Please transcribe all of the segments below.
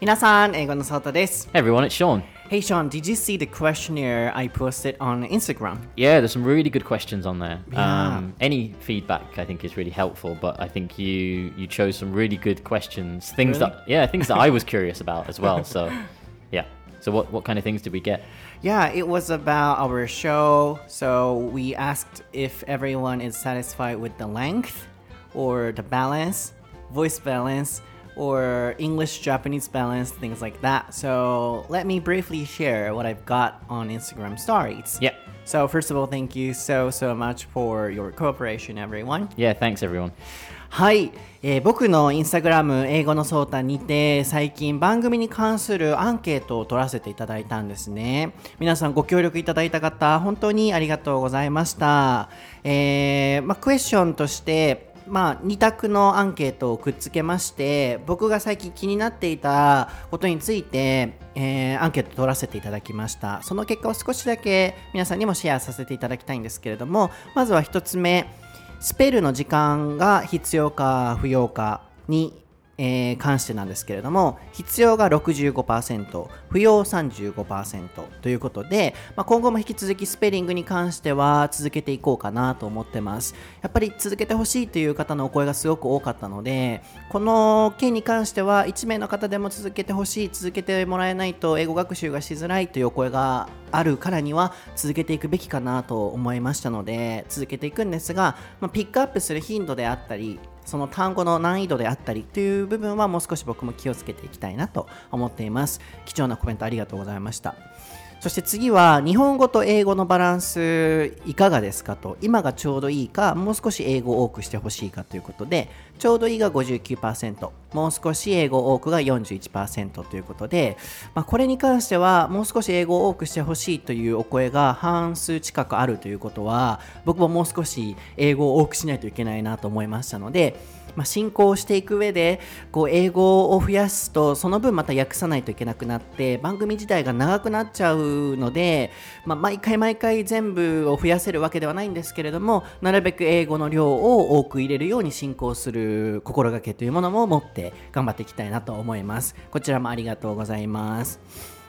Minasan, Eigo no Sota desu. Hey everyone, it's Sean. Hey Sean, did you see the questionnaire I posted on Instagram? Yeah, there's some really good questions on there. Yeah. Um, any feedback I think is really helpful, but I think you you chose some really good questions, things really? that yeah, things that I was curious about as well. So, yeah. So what what kind of things did we get? Yeah, it was about our show. So we asked if everyone is satisfied with the length or the balance, voice balance, or English Japanese balance, things like that. So let me briefly share what I've got on Instagram stories. Yeah. So first of all, thank you so so much for your cooperation, everyone. Yeah, thanks everyone. はい、えー僕のインスタグラム英語のソータにて最近番組に関するアンケートを取らせていただいたんですね皆さんご協力いただいた方本当にありがとうございました、えーまあ、クエスチョンとしてまあ、2択のアンケートをくっつけまして僕が最近気になっていたことについて、えーアンケート取らせていただきました。その結果を少しだけ皆さんにもシェアさせていただきたいんですけれどもまずは1つ目。スペルの時間が必要か不要かに、えー関してなんですけれども必要が65%不要35%ということで、まあ、今後も引き続きスペリングに関しては続けていこうかなと思ってます。やっぱり続けてほしいという方のお声がすごく多かったのでこの件に関しては1名の方でも続けてほしい続けてもらえないと英語学習がしづらいというお声があるからには続けていくべきかなと思いましたので続けていくんですが、まあ、ピックアップする頻度であったりその単語の難易度であったりという部分はもう少し僕も気をつけていきたいなと思っています。貴重なコメントありがとうございました。そして次は日本語と英語のバランスいかがですかと。今がちょうどいいかもう少し英語を多くしてほしいかということでちょうどいいが59%もう少し英語多くが41%ということで、まあ、これに関してはもう少し英語を多くしてほしいというお声が半数近くあるということは僕ももう少し英語を多くしないといけないなと思いましたのでまあ、進行していく上でこう英語を増やすとその分また訳さないといけなくなって番組自体が長くなっちゃうので、まあ、毎回毎回全部を増やせるわけではないんですけれどもなるべく英語の量を多く入れるように進行する心がけというものも持って頑張っていきたいなと思います。こちらもありがとうございます。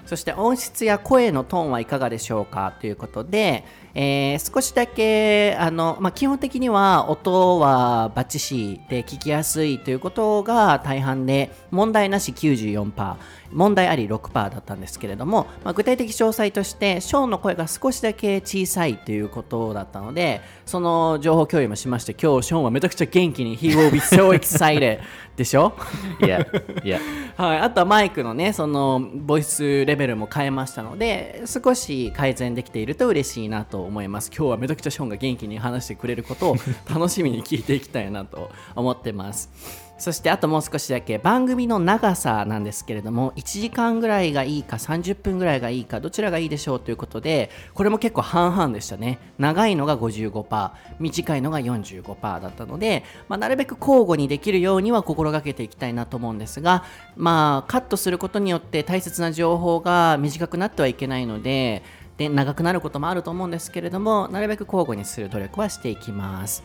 そして音質や声のトーンはいかがでしょうかということで、えー少しだけあの、まあ、基本的には音はバッチシで聞きやすいということが大半で問題なし94%問題あり6%だったんですけれども、まあ、具体的詳細としてショーンの声が少しだけ小さいということだったのでその情報共有もしまして今日ショーンはめちゃくちゃ元気に He will be so excited でしょ？Yeah, yeah. はい、あとはマイクのねそのボイスレベルも変えましたので少し改善できていると嬉しいなと思います。今日はめちゃくちゃショーンが元気に話してくれることを 楽しみに聞いていきたいなと思ってます。そしてあともう少しだけ番組の長さなんですけれども1時間ぐらいがいいか30分ぐらいがいいかどちらがいいでしょうということでこれも結構半々でしたね。長いのが55%短いのが45%だったので、まあ、なるべく交互にできるようには心がけていきたいなと思うんですがまあカットすることによって大切な情報が短くなってはいけないのでで長くなることもあると思うんですけれどもなるべく交互にする努力はしていきます。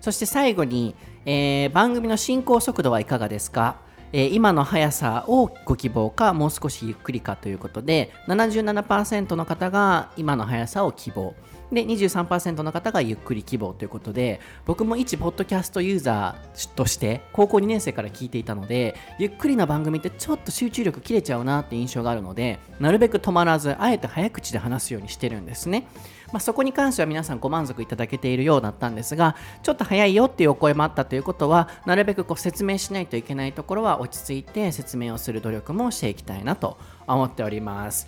そして最後に、えー番組の進行速度はいかがですか、えー今の速さをご希望かもう少しゆっくりかということで77%の方が今の速さを希望。で23%の方がゆっくり希望ということで僕も一ポッドキャストユーザーとして高校2年生から聞いていたのでゆっくりな番組ってちょっと集中力切れちゃうなって印象があるのでなるべく止まらずあえて早口で話すようにしてるんですね。まあ、そこに関しては皆さんご満足いただけているようだったんですがちょっと早いよっていうお声もあったということはなるべくこう説明しないといけないところは落ち着いて説明をする努力もしていきたいなと思っております。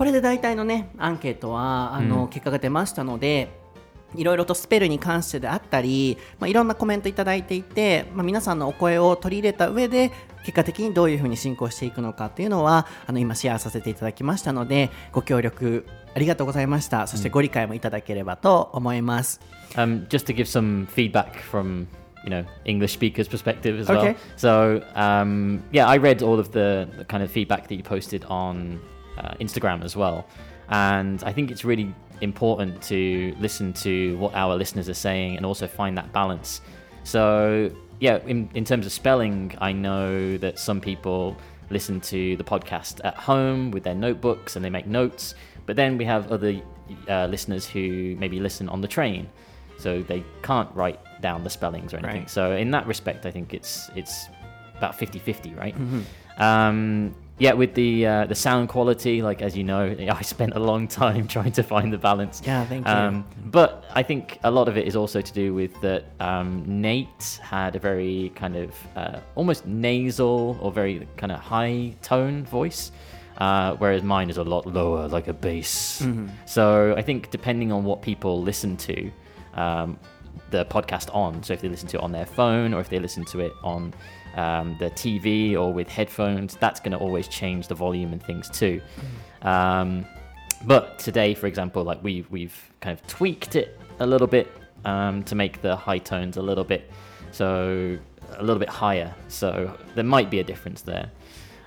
これで大体のねアンケートはあの、結果が出ましたのでいろいろとスペルに関してであったり、まあ、いろんなコメントいただいていて、まあ、皆さんのお声を取り入れた上で結果的にどういうふうに進行していくのかっていうのはあの今シェアさせていただきましたのでご協力ありがとうございましたそしてご理解もいただければと思います、Um, just to give some feedback from you know English speakers' perspective as Okay. well. So um, yeah, I read all of the, the kind of feedback that you posted on uh, Instagram as well, and I think it's really important to listen to what our listeners are saying and also find that balance. So yeah, in, in terms of spelling, I know that some people listen to the podcast at home with their notebooks and they make notes. But then we have other uh, listeners who maybe listen on the train, so they can't write down the spellings or anything. Right. So in that respect, I think it's it's about 50-50, right? Um, yeah, with the uh, the sound quality, like as you know, I spent a long time trying to find the balance. Yeah, thank you. Um, but I think a lot of it is also to do with that um, Nate had a very kind of uh, almost nasal or very kind of high tone voice, uh, whereas mine is a lot lower, like a bass. So I think depending on what people listen to um, the podcast on, so if they listen to it on their phone or if they listen to it on um, the TV or with headphones, that's going to always change the volume and things too. Um, but today, for example, like we've we've kind of tweaked it a little bit um, to make the high tones a little bit so a little bit higher. So there might be a difference there.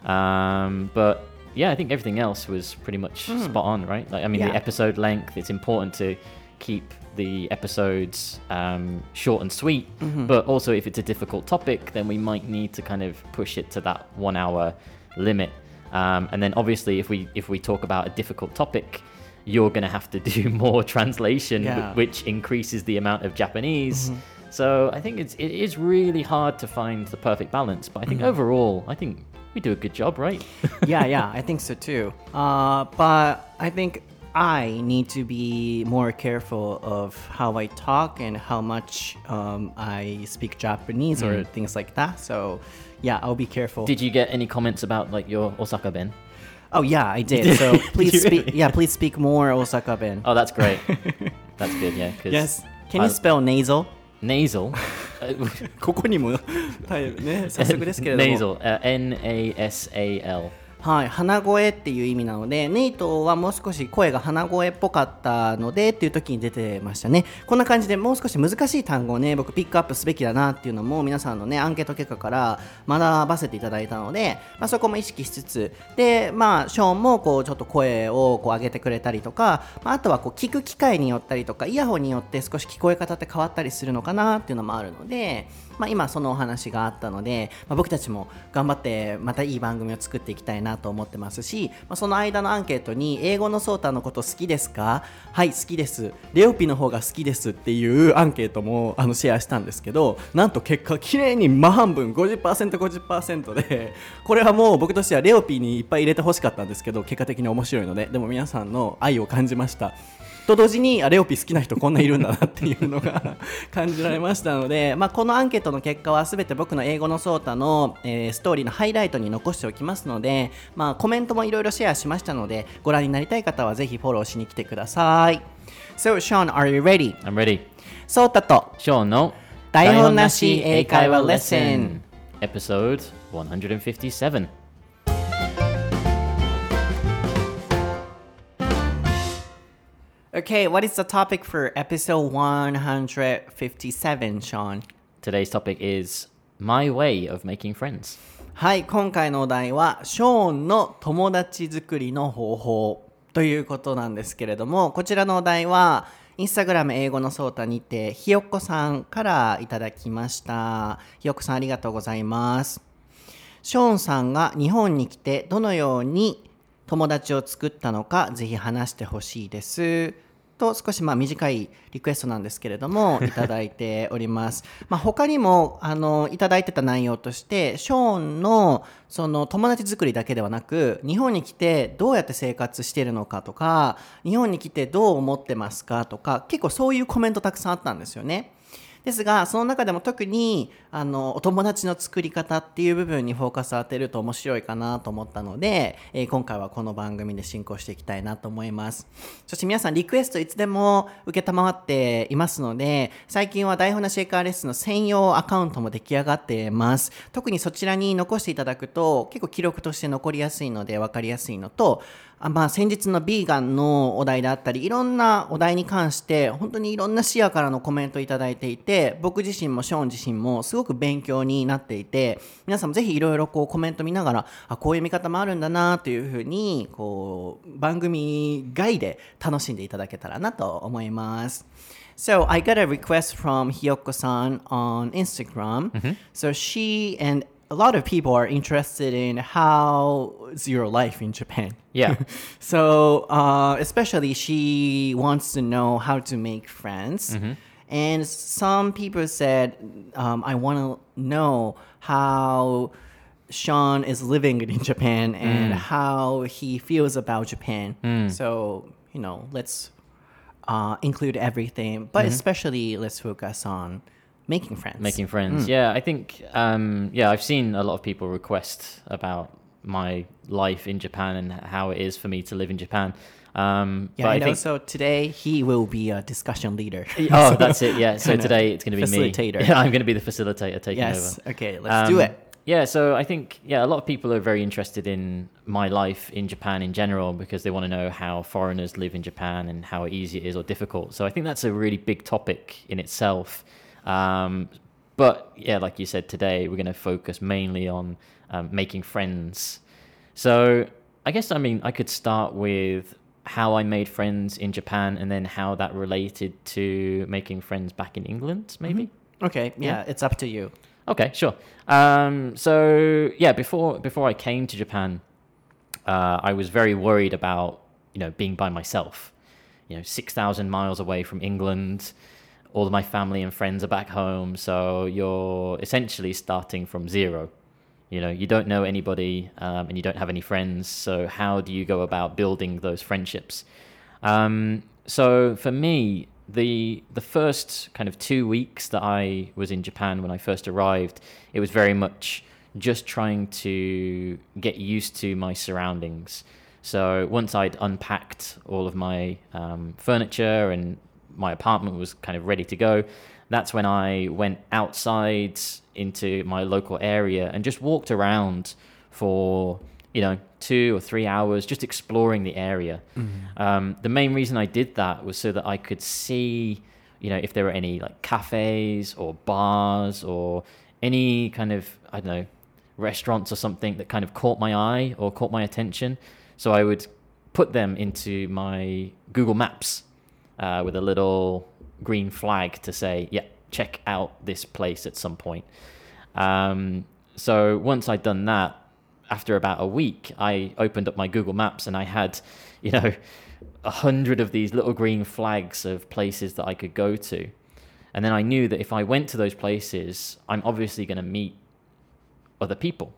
Um, but yeah, I think everything else was pretty much spot on, right? Like I mean, Yeah. the episode length. It's important to keep the episodes um, short and sweet. But also, if it's a difficult topic, then we might need to kind of push it to that one hour limit. Um, and then obviously, if we if we talk about a difficult topic, you're going to have to do more translation, Yeah. which increases the amount of Japanese. So I think it's it is really hard to find the perfect balance. But I think overall, I think we do a good job, right? yeah, yeah, I think so too. Uh, but I think I need to be more careful of how I talk and how much um, I speak Japanese or things like that. So, yeah, I'll be careful. Did you get any comments about like your Osaka Ben? oh, yeah, I did. So please you speak. really? Yeah, please speak more Osaka Ben. Oh, that's great. that's good, yeah. 'cause yes. Can you I- spell nasal? nasal? ここにも、はい、ね、早速ですけれども。 nasal. Uh, N A S A L. はい、鼻声っていう意味なのでネイトはもう少し声が鼻声っぽかったのでっていう時に出てましたね。こんな感じでもう少し難しい単語をね僕ピックアップすべきだなっていうのも皆さんのねアンケート結果から学ばせていただいたので、まあ、そこも意識しつつでまあショーンもこうちょっと声をこう上げてくれたりとか、まあ、あとはこう聞く機会によったりとかイヤホンによって少し聞こえ方って変わったりするのかなっていうのもあるので、まあ、今そのお話があったので、まあ、僕たちも頑張ってまたいい番組を作っていきたいなと思ってますし、まあ、その間のアンケートに英語のソータのこと好きですか？はい好きです。レオピの方が好きですっていうアンケートもあのシェアしたんですけどなんと結果綺麗に真半分 50%50% でこれはもう僕としてはレオピにいっぱい入れてほしかったんですけど結果的に面白いのででも皆さんの愛を感じました。と同時にあレオピ好きな人こんないるんだなっていうのが感じられましたので、まあ、このアンケートの結果は全て僕の英語のソータの、えーストーリーのハイライトに残しておきますので、まあ、コメントもいろいろシェアしましたのでご覧になりたい方はぜひフォローしに来てください So Sean, are you ready? I'm ready. ソータと Sean, no. 台本なし英会話レッスン Episode 157. Okay, what is the topic for episode 157, Sean? Today's topic is my way of making friends. はい、今回のお題は、ショーンの友達作りの方法ということなんですけれども、こちらのお題は、インスタグラム英語のソータにて、ひよっこさんからいただきました。ひよっこさんありがとうございます。ショーンさんが日本に来てどのように友達を作ったのかぜひ話してほしいです。と少しまあ短いリクエストなんですけれども いただいております。まあ他にもあのいただいてた内容としてショーンのその友達作りだけではなく日本に来てどうやって生活しているのかとか日本に来てどう思ってますかとか結構そういうコメントたくさんあったんですよね。ですがその中でも特にあのお友達の作り方っていう部分にフォーカスを当てると面白いかなと思ったので、えー今回はこの番組で進行していきたいなと思います。そして皆さんリクエストいつでも受けたまわっていますので最近は台本なしエカーレッスンの専用アカウントも出来上がっています。特にそちらに残していただくと結構記録として残りやすいので分かりやすいのとあまあ、先日のビーガンのお題であったりいろんなお題に関して本当にいろんな視野からのコメントをいただいていて僕自身もショーン自身もすごく勉強になっていて皆さんもぜひいろいろこうコメント見ながらあこういう見方もあるんだなというふうにこう番組外で楽しんでいただけたらなと思います。So I got a request from Hiyoko-san on Instagram. So she and a lot of people are interested in how's your life in Japan. Yeah. so uh, especially she wants to know how to make friends. And some people said, um, I want to know how Sean is living in Japan and how he feels about Japan. So, you know, let's uh, include everything, but especially let's focus on making friends. making friends. Yeah, I think um, yeah, I've seen a lot of people request about my life in Japan and how it is for me to live in Japan. Um, Yeah, but I I know. think So today he will be a discussion leader. oh, that's it. Yeah. So today it's going to be me. facilitator. Yeah, I'm going to be the facilitator taking yes. over. Okay, let's do Um, it. Yeah, so I think yeah, a lot of people are very interested in my life in Japan in general because they want to know how foreigners live in Japan and how easy it is or difficult. So I think that's a really big topic in itself. Um, but yeah, like you said today, we're going to focus mainly on um, making friends. So I guess I mean I could start with how I made friends in Japan and then how that related to making friends back in England, maybe. Okay, yeah, yeah. it's up to you. Okay, sure. Um, so yeah, before before I came to Japan, uh, I was very worried about you know being by myself. You know, six thousand miles away from England, all of my family and friends are back home, so you're essentially starting from zero. You know, you don't know anybody um, and you don't have any friends. So how do you go about building those friendships? Um, so for me, the the first kind of two weeks that I was in Japan when I first arrived, it was very much just trying to get used to my surroundings. So once I'd unpacked all of my um, furniture and my apartment was kind of ready to go, that's when I went outside into my local area and just walked around for you know two or three hours just exploring the area. Um, the main reason I did that was so that I could see you know if there were any like cafes or bars or any kind of I don't know restaurants or something that kind of caught my eye or caught my attention. So I would put them into my Google Maps uh, with a little green flag to say, yeah, check out this place at some point. Um, so once I'd done that, after about a week, I opened up my Google Maps and I had, you know, a hundred of these little green flags of places that I could go to. And then I knew that if I went to those places, I'm obviously going to meet other people.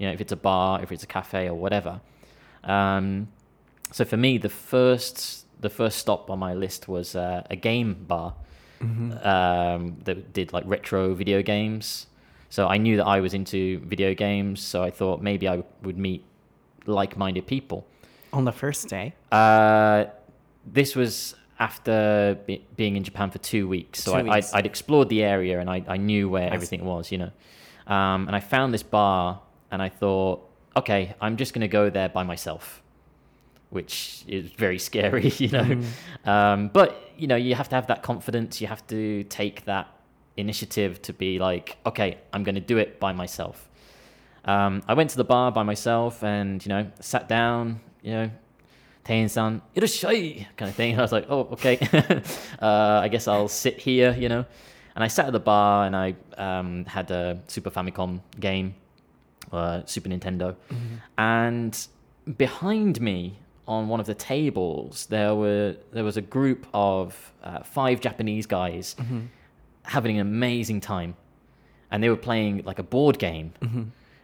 You know, if it's a bar, if it's a cafe or whatever. Um, so for me, the first the first stop on my list was uh, a game bar um, that did like retro video games. So I knew that I was into video games, so I thought maybe I would meet like-minded people. On the first day. Uh, this was after be- being in Japan for two weeks, so Two I, I'd explored the area and I, I knew where I see. everything was, you know. Um, and I found this bar, and I thought, okay, I'm just going to go there by myself, which is very scary, you know. Mm-hmm. Um, but you know, you have to have that confidence. You have to take that initiative to be like, okay, I'm going to do it by myself. Um, I went to the bar by myself and, you know, sat down, you know, Tein-san, irashai, kind of thing. And I was like, oh, okay. uh, I guess I'll sit here, you know. And I sat at the bar and I um, had a Super Famicom game, uh, Super Nintendo. And behind me on one of the tables, there were there was a group of uh, five Japanese guys having an amazing time, and they were playing like a board game,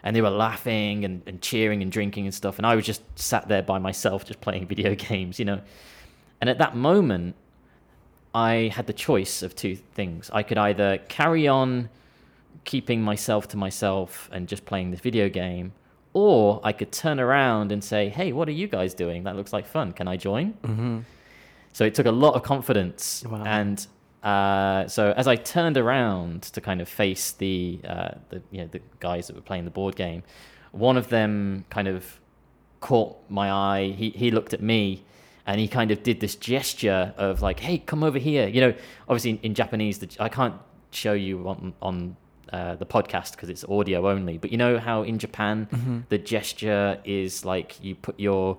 and they were laughing and, and cheering and drinking and stuff, and I was just sat there by myself, just playing video games, you know. And at that moment, I had the choice of two things. I could either carry on keeping myself to myself and just playing this video game, or I could turn around and say, "Hey, what are you guys doing? That looks like fun. Can I join?" Mm-hmm. So it took a lot of confidence, Wow. and uh, so as I turned around to kind of face the uh, the you know the guys that were playing the board game, one of them kind of caught my eye. He he looked at me. And he kind of did this gesture of like, "Hey, come over here." You know, obviously in, in Japanese, the, I can't show you on on uh, the podcast because it's audio only. But you know how in Japan Mm-hmm. the gesture is like you put your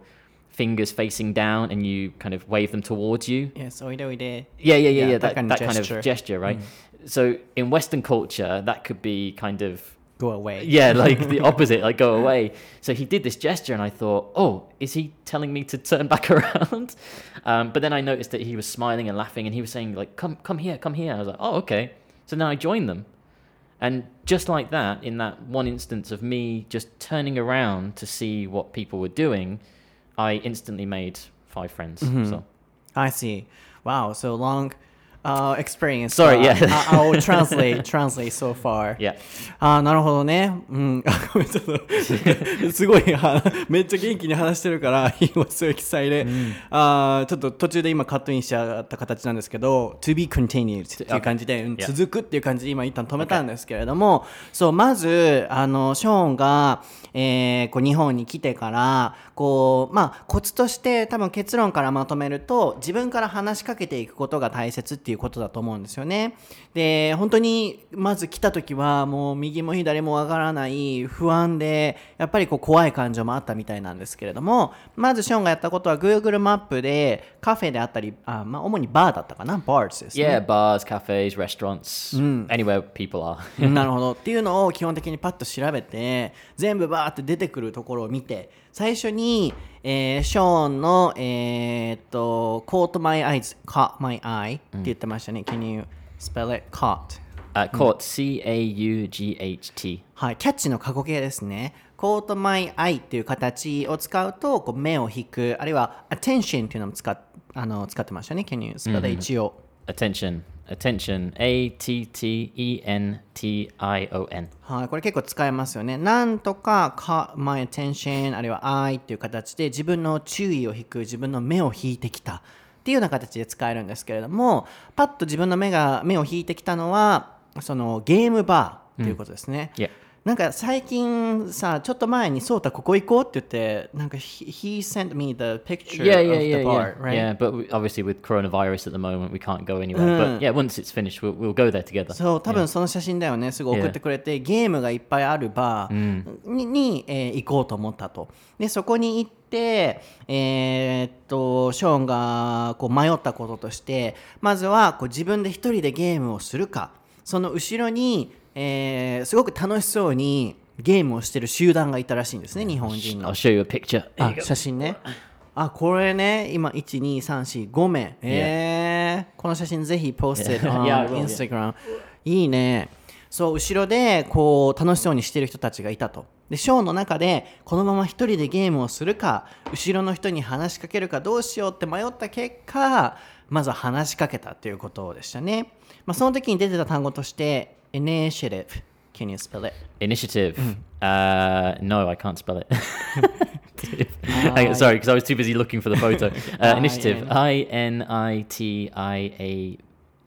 fingers facing down and you kind of wave them towards you. Yeah, so we Yes, oide oide. Yeah, yeah, yeah, yeah. that That, kind that of kind gesture. of gesture, right? So in Western culture, that could be kind of go away. Yeah, like the opposite, like go away. So he did this gesture, and I thought, oh, is he telling me to turn back around? Um, but then I noticed that he was smiling and laughing, and he was saying like, come, come here, come here. I was like, oh, okay. So now I joined them, and just like that, in that one instance of me just turning around to see what people were doing, I instantly made five friends. So mm-hmm. I see. Wow, so long uh, experience. Sorry, Uh, yeah. I- I'll translate, translate so far. yeah, あーなるほどね。うん。あ ごめん、ちょっと、すごい、はめっちゃ元気に話してるから、he was so excited、あーちょっと途中で今カットインしちゃった形なんですけど、to be continued っていう感じで、うん Yeah. 続くっていう感じで今一旦止めたんですけれども、そう、まず、あの、ショーンが、えーこう日本に来てから、こう、まあ、コツとして多分結論からまとめると、自分から話しかけていくことが大切っていうことだと思うんですよね。で、本当に、まず来た時は、もう右も左もわからない、不安で、やっぱりこう怖い感情もあったみたいなんですけれども、まずショーンがやったことは Google マップでカフェであったり、あまあ、主にバーだったかな、bars ですね。yeah, bars, cafes, restaurants, anywhere people are. なるほどっていうのを基本的にパッと調べて全部バーって出てくるところを見て最初に、えーショーンのえーっと caught my eyes caught my eye って言ってましたね、Can you spell it caught Uh, caught, C A U G H T. はい、キャッチの過去形ですね。caught my eye っていう形を使うとこう目を引くあるいは attention っていうのも使っあの使ってましたね。Can you spell it 一応 Attention, attention. A T T E N T I O N. はい、これ結構使えますよね。なんとか caught my attention あるいは I っていう形で自分の注意を引く自分の目を引いてきたっていうような形で使えるんですけれどもパッと自分の目が目を引いてきたのはそのゲームバーっていうことですね。Yeah. なんか最近さちょっと前にそうたここ行こうって言ってなんか he, sent me the picture Yeah, of yeah, the yeah, bar, yeah. right? Yeah, but we, obviously with coronavirus at the moment, we can't go anywhere. But yeah, once it's finished, we'll, we'll go there together. そう多分その写真だよねすぐ送ってくれて、ゲームがいっぱいあるバーに,に、えー行こうと思ったとでそこに行ってえーっとショーンがこう迷ったこととしてまずはこう自分で一人でゲームをするかその後ろに、えーすごく楽しそうにゲームをしてる集団がいたらしいんですね日本人の。I'll show you a picture. There あ.写真ね。あこれね今12345名。えー、この写真ぜひポスト on Instagram いいね。そう後ろでこう楽しそうにしてる人たちがいたと。でショーの中でこのまま一人でゲームをするか後ろの人に話しかけるかどうしようって迷った結果まずは話しかけたということでしたね、まあ、その時に出てた単語として initiative can you spell it? Initiative. Uh, no, I can't spell it. Hang on, sorry, because I was too busy looking for the photo. Uh, initiative. I N I T I A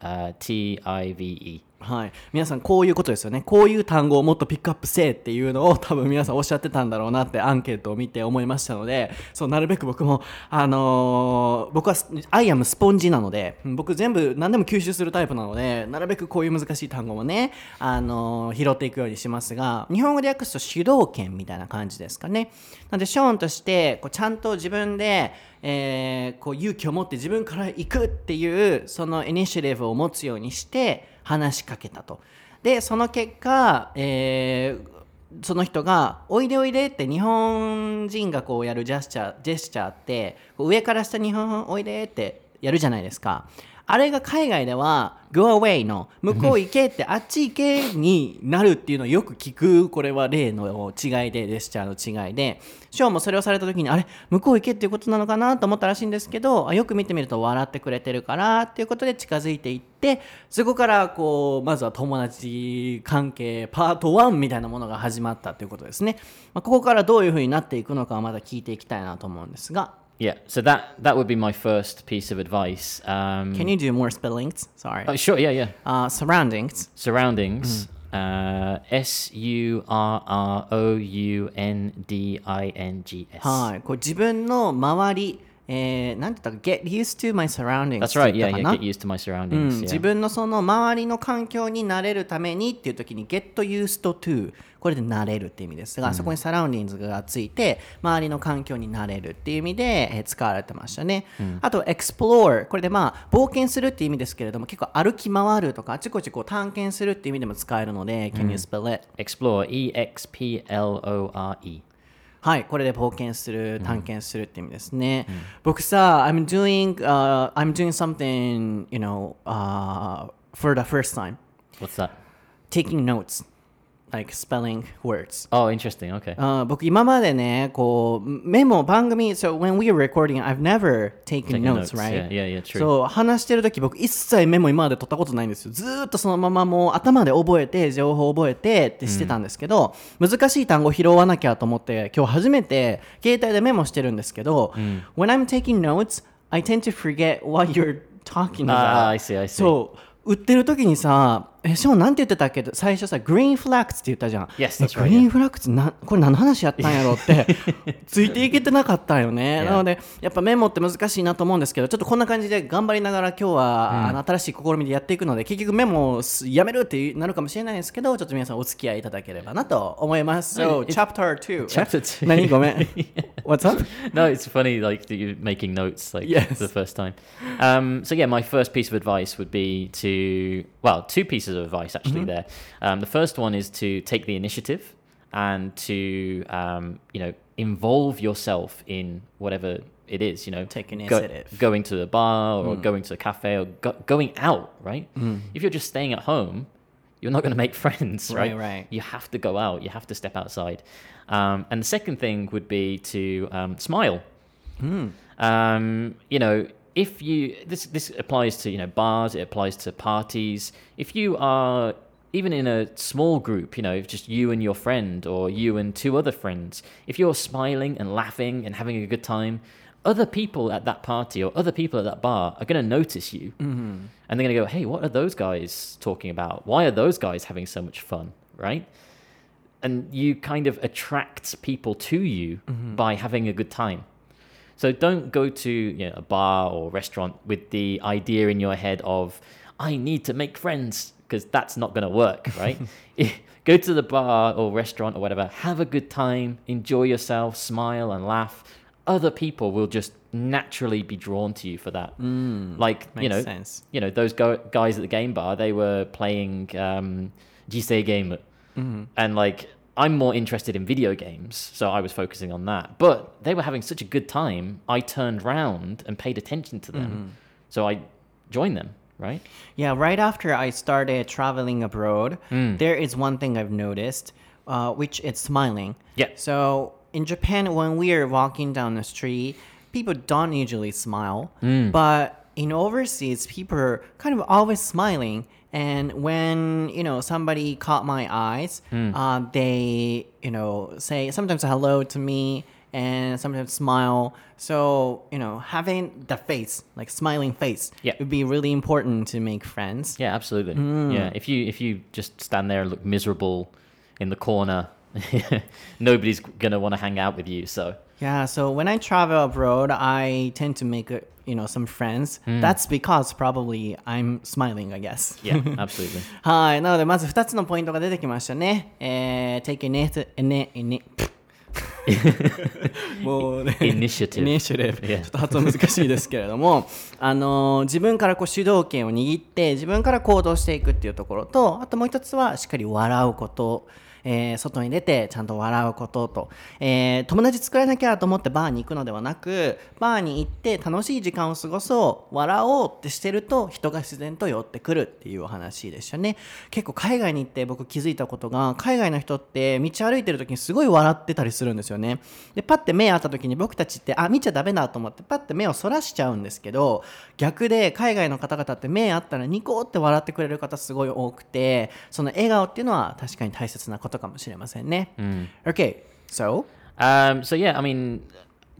uh, T I V E. はい、皆さんこういうことですよね。こういう単語をもっとピックアップせえっていうのを 多分皆さんおっしゃってたんだろうなってアンケートを見て思いましたのでそうなるべく僕もあのー僕はアイアムスポンジなので僕全部何でも吸収するタイプなのでなるべくこういう難しい単語もね、あのー拾っていくようにしますが日本語で訳すと主導権みたいな感じですかね。なのでショーンとしてこうちゃんと自分でえーこう勇気を持って自分から行くっていうそのイニシアティブを持つようにして話しかけたと。でその結果、えーその人が「おいでおいで」って日本人がこうやるジェスチャージェスチャーって上から下日本おいでってやるじゃないですか。あれが海外では Go away の向こう行けって あっち行けになるっていうのをよく聞くこれは例の違いでジェスチャーの違いで。ショーもそれをされた時にあれ向こう行けっていうことなのかなと思ったらしいんですけどあよく見てみると笑ってくれてるからっていうことで近づいていってそこからこうまずは友達関係パート1みたいなものが始まったということですね、まあ、ここからどういうふうになっていくのかはまだ聞いていきたいなと思うんですが Yeah, so that that would be my first piece of advice. Um, Can you do more spellings? Sorry. oh, sure, yeah, yeah. Uh, surroundings. Surroundings. Uh, S U R R O U N D I N G S. はい、こう自分の周り、 えー、なんて言ったか get used to my surroundings That's right. Yeah, yeah. な？Get used to my う surroundings. ん、yeah. 自分のその周りの環境に慣れるためにっていう時に get used to これで慣れるっていう意味ですが、そこに surroundings がついて周りの環境に慣れるっていう意味で、えー使われてましたね、あと explore これでまあ冒険するっていう意味ですけれども結構歩き回るとかあちこちこう探検するっていう意味でも使えるので、Can you spell it? Explore. E X P L O R E. はい、これで冒険する、探検するって意味ですね。僕さ、I'm doing,、uh, I'm doing something, you know,、uh, for the first time. What's that? Taking notes, like spelling words. Oh, interesting. Okay. あー僕今までね、こう、メモ、番組、so when we are recording, I've never taken Taken notes, notes, right? yeah, yeah, yeah, true. そう、話してる時僕一切メモ今まで取ったことないんですよ。ずーっとそのままもう頭で覚えて、情報覚えてってしてたんですけど、難しい単語拾わなきゃと思って、今日初めて携帯でメモしてるんですけど、when I'm taking notes, I tend to forget what you're talking about. Ah, I see, I see. そう。売ってる時にさ、え、ショーンなんて言ってたっけ？最初さ、グリーンフラックスって言ったじゃん。Yes, right, グリーンフラックスな、これ何の話やったんやろって、ついていけてなかったよね。Yeah. なので、やっぱメモって難しいなと思うんですけど、ちょっとこんな感じで頑張りながら今日は、あの新しい試みでやっていくので、結局メモをすやめるってなるかもしれないですけど、ちょっと皆さんお付き合いいただければなと思います。So, chapter 2. Chapter two. 何ごめん。What's up? no, it's funny like that you're making notes like Yes. the first time. Um, so yeah, my first piece of advice would be to well, two pieces of advice actually. There, um, the first one is to take the initiative and to um, you know involve yourself in whatever it is. You know, Take Go- initiative. going to a bar or going to a cafe or go- going out. Right. If you're just staying at home. You're not going to make friends, Right, right? right. You have to go out. You have to step outside. Um, and the second thing would be to um, smile. Um, you know, if you this this applies to you know bars, it applies to parties. If you are even in a small group, you know, just you and your friend or you and two other friends, if you're smiling and laughing and having a good time, other people at that party or other people at that bar are going to notice you, mm-hmm. and they're going to go, "Hey, what are those guys talking about? Why are those guys having so much fun?" Right? and you kind of attract people to you mm-hmm. by having a good time. So don't go to you know, a bar or restaurant with the idea in your head of I need to make friends because that's not going to work, right? go to the bar or restaurant or whatever, have a good time, enjoy yourself, smile and laugh. Other people will just naturally be drawn to you for that. like you know, sense. you know those go- guys at the game bar. They were playing um, Jisei game and like I'm more interested in video games, so I was focusing on that. But they were having such a good time, I turned round and paid attention to them. So I joined them, right? Yeah, right after I started traveling abroad, Hmm. there is one thing I've noticed, uh, which is smiling. Yeah. So in Japan, when we are walking down the street, people don't usually smile, Hmm. but in overseas, people are kind of always smiling. And when you know somebody caught my eyes, Hmm. uh, they you know say sometimes hello to me and sometimes smile. So you know having the face, like smiling face, Yeah. would be really important to make friends. Yeah, absolutely. Yeah, if you if you just stand there and look miserable in the corner, nobody's gonna want to hang out with you. So Yeah, so when I travel abroad, I tend to make uh, you know some friends. That's because probably I'm smiling, I guess. yeah, absolutely. はい、なのでまず2つのポイントが出てきましたね。えー、take a net, ne, ne, もうね Initiative. Initiative ち Yeah. ょっと発音難しいですけれども、あのー自分からこう主導権を握って自分から行動していくっていうところとあともう一つはしっかり笑うこと、えー外に出てちゃんと笑うことと、えー友達作らなきゃと思ってバーに行くのではなくバーに行って楽しい時間を過ごそう笑おうってしてると人が自然と寄ってくるっていうお話でしたね。結構海外に行って僕気づいたことが海外の人って道歩いてる時にすごい笑ってたりするんですよね。でパッて目合った時に僕たちってあ見ちゃダメだと思ってパッて目をそらしちゃうんですけど逆で海外の方々って目合ったらニコって笑ってくれる方すごい多くてその笑顔っていうのは確かに大切なこと かもしれませんね、OK so Um, so yeah, I mean,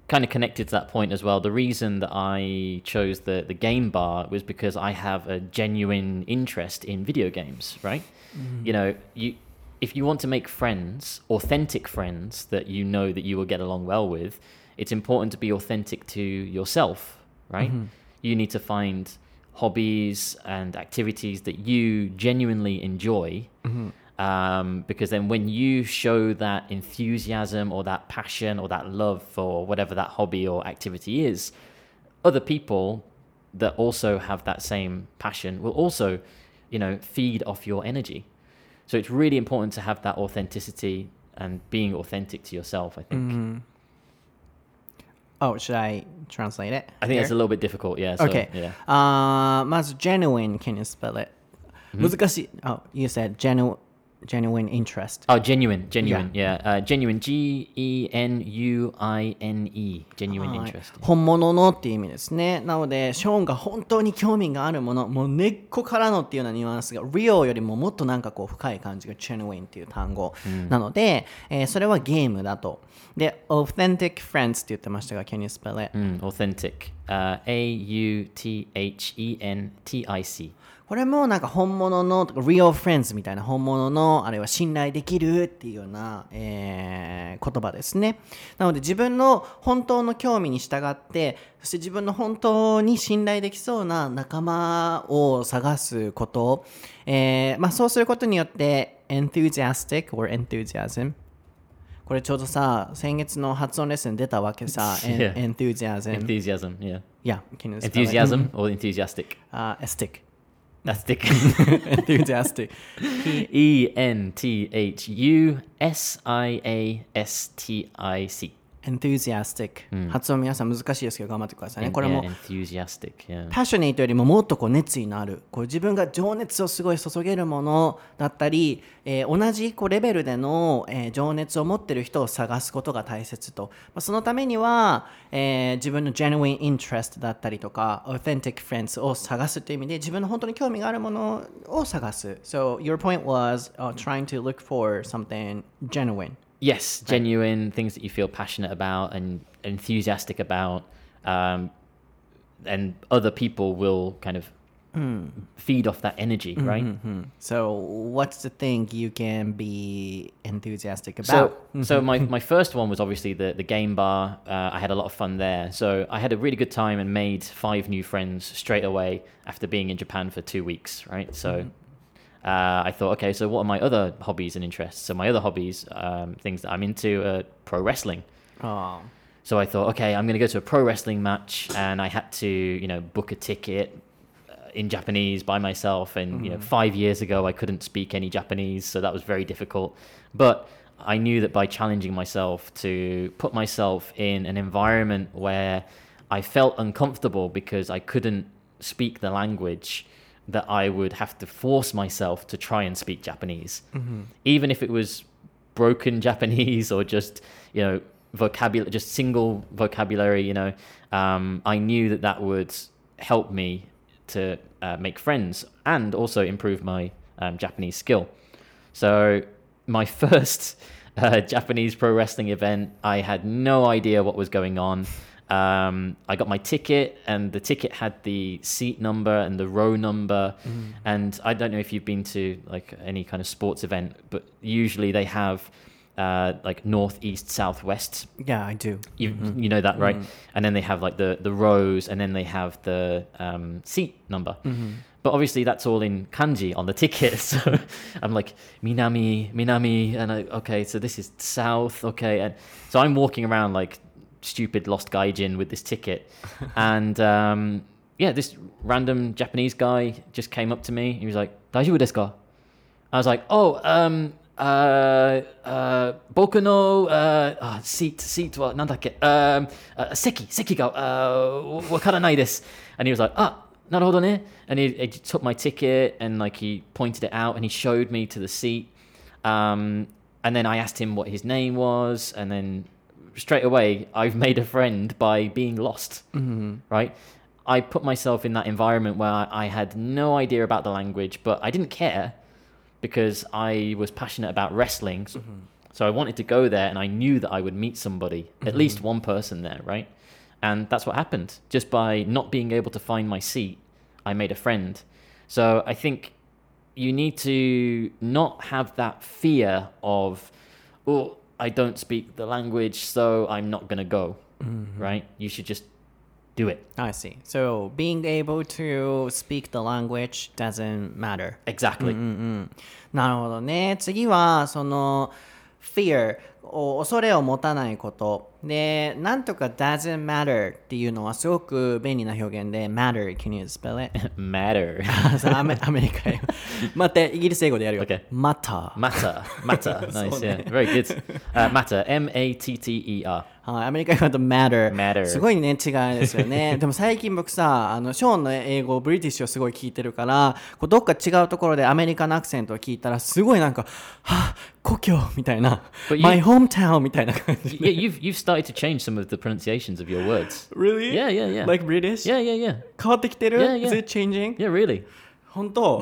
kind of connected to that point as well. The reason that I chose the the game bar was because I have a genuine interest in video games. Right? You know, you if you want to make friends, authentic friends that you know that you will get along well with, it's important to be authentic to yourself, right? You need to find hobbies and activities that you genuinely enjoy. Um, because then when you show that enthusiasm or that passion or that love for whatever that hobby or activity is, other people that also have that same passion will also, you know, feed off your energy. So it's really important to have that authenticity and being authentic to yourself, I think. Oh, should I translate it? I think that's a here? little bit difficult, yeah. So, Okay. Yeah. あーまず genuine, can you spell it? 難しい。Oh, you said genu Genuine interest. Oh, genuine, genuine, yeah. Uh, genuine, G E N U I N E, genuine はい interest. 本物のっていう意味ですね。なので、ショーンが本当に興味があるもの、もう根っこからのっていうようなニュアンスが、real よりももっとなんかこう深い感じが genuine っていう単語なので、えーそれはゲームだと。で、authentic friends って言ってましたが、can you spell it? Mm, authentic. Uh, A U T H E N T I C. これもなんか本物のとか real friends みたいな本物のあるいは信頼できるっていうような、えー言葉ですねなので自分の本当の興味に従ってそして自分の本当に信頼できそうな仲間を探すこと、えーまあ、そうすることによって enthusiastic or enthusiasm これちょうどさ先月の発音レッスン出たわけさ、Yeah. enthusiasm Enthusiasm, yeah. yeah can you spell it? Enthusiasm or enthusiastic? あ、stick Enthusiastic E N T H U S I A S T I C. enthusiastic、発音皆さん難しいですけど頑張ってくださいね。これも。enthusiastic, yeah. passionate よりももっとこう熱意のあるこう自分が情熱をすごい注げるものだったり、えー同じこうレベルでの、えー情熱を持ってる人を探すことが大切と、まあ、そのためには、えー自分の genuine interest だったりとか authentic friends を探すという意味で自分の本当に興味があるものを探す。So your point was、uh, trying to look for something genuine Yes, genuine things that you feel passionate about and enthusiastic about, um, and other people will kind of hmm. feed off that energy, mm-hmm, right? Hmm. So what's the thing you can be enthusiastic So, about? so mm-hmm. my, my first one was obviously the, the game bar. Uh, I had a lot of fun there. So I had a really good time and made five new friends straight away after being in Japan for two weeks, right? So mm-hmm. Uh, I thought, okay, so what are my other hobbies and interests? So my other hobbies, um, things that I'm into, are pro wrestling. oh. So I thought, okay, I'm going to go to a pro wrestling match, and I had to, you know, book a ticket uh, in Japanese by myself. And you know, five years ago, I couldn't speak any Japanese, so that was very difficult. But I knew that by challenging myself to put myself in an environment where I felt uncomfortable because I couldn't speak the language, that I would have to force myself to try and speak Japanese, even if it was broken Japanese or just you know vocabulary, just single vocabulary. You know, um, I knew that that would help me to uh, make friends and also improve my um, Japanese skill. So my first uh, Japanese pro wrestling event, I had no idea what was going on. Um, I got my ticket, and the ticket had the seat number and the row number. And I don't know if you've been to like any kind of sports event, but usually they have uh, like north, east, south, west. Yeah, I do. you you know that right? And then they have like the the rows and then they have the um, seat number. But obviously that's all in kanji on the ticket. So i'm like minami minami and I, okay so this is south okay and so i'm walking around like stupid lost gaijin with this ticket and um, yeah this random japanese guy just came up to me he was like daijoubu desu ka I was like, oh, um, uh, uh, 僕の、uh, あ、seat, seat はなんだっけ、um, uh, 席、席が、uh, わからないです。And he was like, あ、なるほどね。And he, he took my ticket and like he pointed it out and he showed me to the seat. Um, and then I asked him what his name was and then straight away I've made a friend by being lost, mm-hmm. right? I put myself in that environment where I, had no idea about the language, but I didn't care because I was passionate about wrestling. So, mm-hmm. so I wanted to go there and I knew that I would meet somebody, at mm-hmm. least one person there, right? And that's what happened. Just by not being able to find my seat, I made a friend. So I think you need to not have that fear of, oh, I don't speak the language, so I'm not going to go. right? You should just do it. I see. So being able to speak the language doesn't matter. Exactly. なるほどね。次は、その、fear を 恐れを持たないこと。で、なんとか doesn't matter っていうのはすごく便利な表現で、matter, can you spell it? Matter. アメアメリカ。待って、イギリス英語でやるよ。Okay. matter。Matter. Matter. nice. Yeah. Very good. Uh, matter. M A T T E R. はい、アメリカ英語だと matter。Matter すごいね、違いですよね。でも最近僕さ、あの、ショーンの英語、ブリティッシュをすごい聞いてるから、こうどっか違うところでアメリカのアクセントを聞いたら、すごいなんか、はぁ、故郷みたいな、my hometown みたいな感じ。Yeah, you've you've started to change some of the pronunciations of your words. Really? Yeah, yeah, yeah. Like British? Yeah, yeah, yeah. 変わってきてる Yeah, yeah. Is it changing? Yeah, really. 本当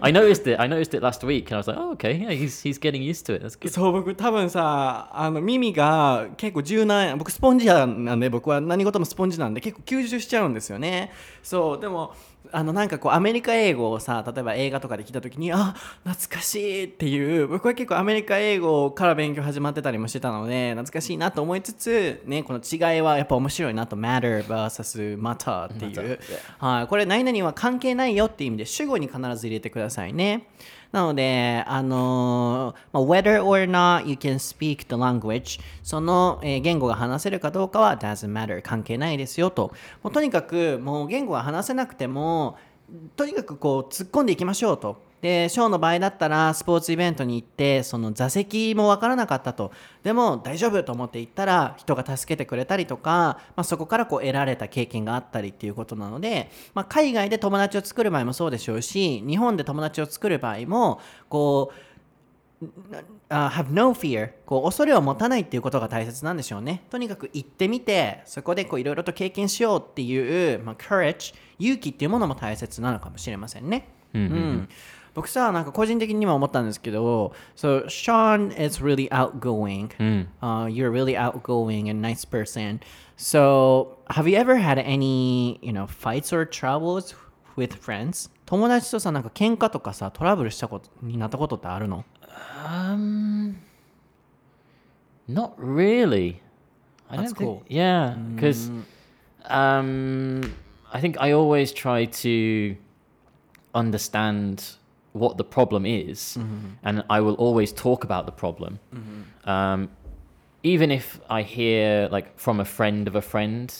I noticed it. I noticed it last week, and I was like, oh, okay. Yeah, he's he's getting used to it. That's good. そう僕多分さあの耳が結構柔軟僕スポンジなんで僕は何事もスポンジなんで結構吸収しちゃうんですよねそうでもあのなんかこうアメリカ英語をさ例えば映画とかで聞いた時にあ懐かしいっていう僕は結構アメリカ英語から勉強始まってたりもしてたので懐かしいなと思いつつねこの違いはやっぱ面白いなと matter vs matter っていう。はい、これ何々は関係ないよっていう意味で主語に必ず入れてくださいね。なので、あのまあ、whether or not you can speak the language その、えー言語が話せるかどうかは doesn't matter 関係ないですよと。もうとにかくもう言語は話せなくてもとにかくこう突っ込んでいきましょうと。でショーの場合だったらスポーツイベントに行ってその座席も分からなかったと。でも大丈夫と思って行ったら人が助けてくれたりとか、まあ、そこからこう得られた経験があったりっていうことなので、まあ、海外で友達を作る場合もそうでしょうし日本で友達を作る場合もこうあ have no fear こう恐れを持たないっていうことが大切なんでしょうね。とにかく行ってみてそこでいろいろと経験しようっていう、まあ、courage 勇気っていうものも大切なのかもしれませんね。うん僕さなんか個人的にも思ったんですけど So Sean is really outgoing、uh, You're really outgoing and nice person So have you ever had any you know fights or troubles with friends? 友達とさなんか喧嘩とかさトラブルしたことになったことってあるの Um, not really. I That's don't think- cool. Yeah, because um, I think I always try to understand what the problem is, mm-hmm. and I will always talk about the problem. Mm-hmm. Um, even if I hear like from a friend of a friend,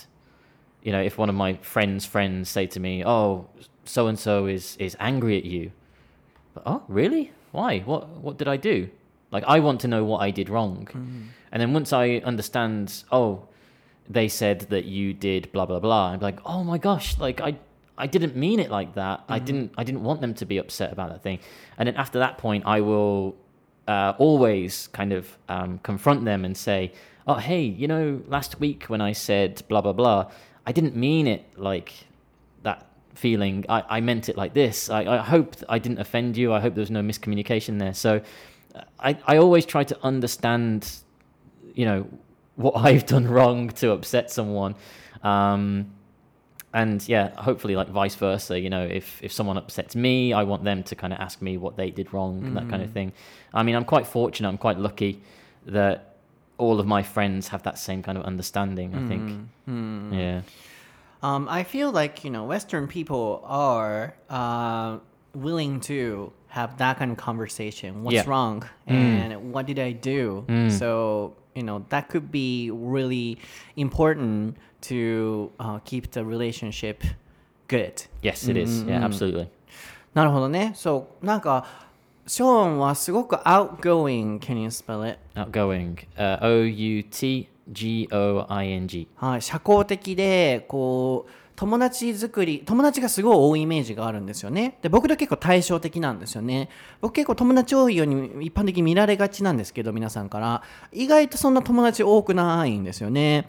you know, if one of my friends' friends say to me, "Oh, so and so is is angry at you," but, oh, really? Why? What what did I do? Like I want to know what I did wrong. Mm-hmm. And then once I understand, oh, they said that you did blah blah blah, I'm like, oh my gosh, like I I didn't mean it like that. I didn't I didn't want them to be upset about that thing. And then after that point, I will uh, always kind of um, confront them and say, oh hey, you know, last week when I said blah blah blah, I didn't mean it like that feeling. I, I meant it like this. I, I hope I didn't offend you. I hope there was no miscommunication there. So uh, I, I always try to understand, you know, what I've done wrong to upset someone. Um, and yeah, hopefully like vice versa, you know, if, if someone upsets me, I want them to kind of ask me what they did wrong and that kind of mm. thing. I mean, I'm quite fortunate. I'm quite lucky that all of my friends have that same kind of understanding, I think. Mm-hmm. Mm. Yeah. Um, I feel like you know Western people are uh, willing to have that kind of conversation. What's Yeah. wrong mm. and what did I do? So you know that could be really important to uh, keep the relationship good. Yes, it is. Yeah, absolutely. なるほどね。そうなんかショーンはすごく outgoing. Can you spell it? Outgoing. Uh, O U T G O I N G. はい、社交的でこう友達作り友達がすごい多いイメージがあるんですよねで僕と結構対照的なんですよね僕結構友達多いように一般的に見られがちなんですけど皆さんから意外とそんな友達多くないんですよね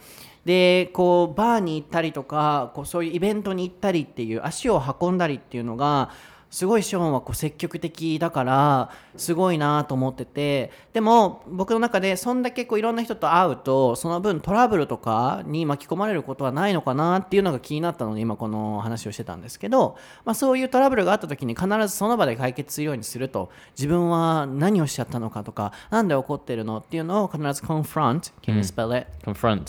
でこうバーに行ったりとかこうそういうイベントに行ったりっていう足を運んだりっていうのがすごいショーンはこう積極的だからすごいなと思っててでも僕の中でそんだけこういろんな人と会うとその分トラブルとかに巻き込まれることはないのかなっていうのが気になったので今この話をしてたんですけど、まあ、そういうトラブルがあった時に必ずその場で解決するようにすると自分は何をしちゃったのかとかなんで起こってるのっていうのを必ず confront can you spell it? Confront.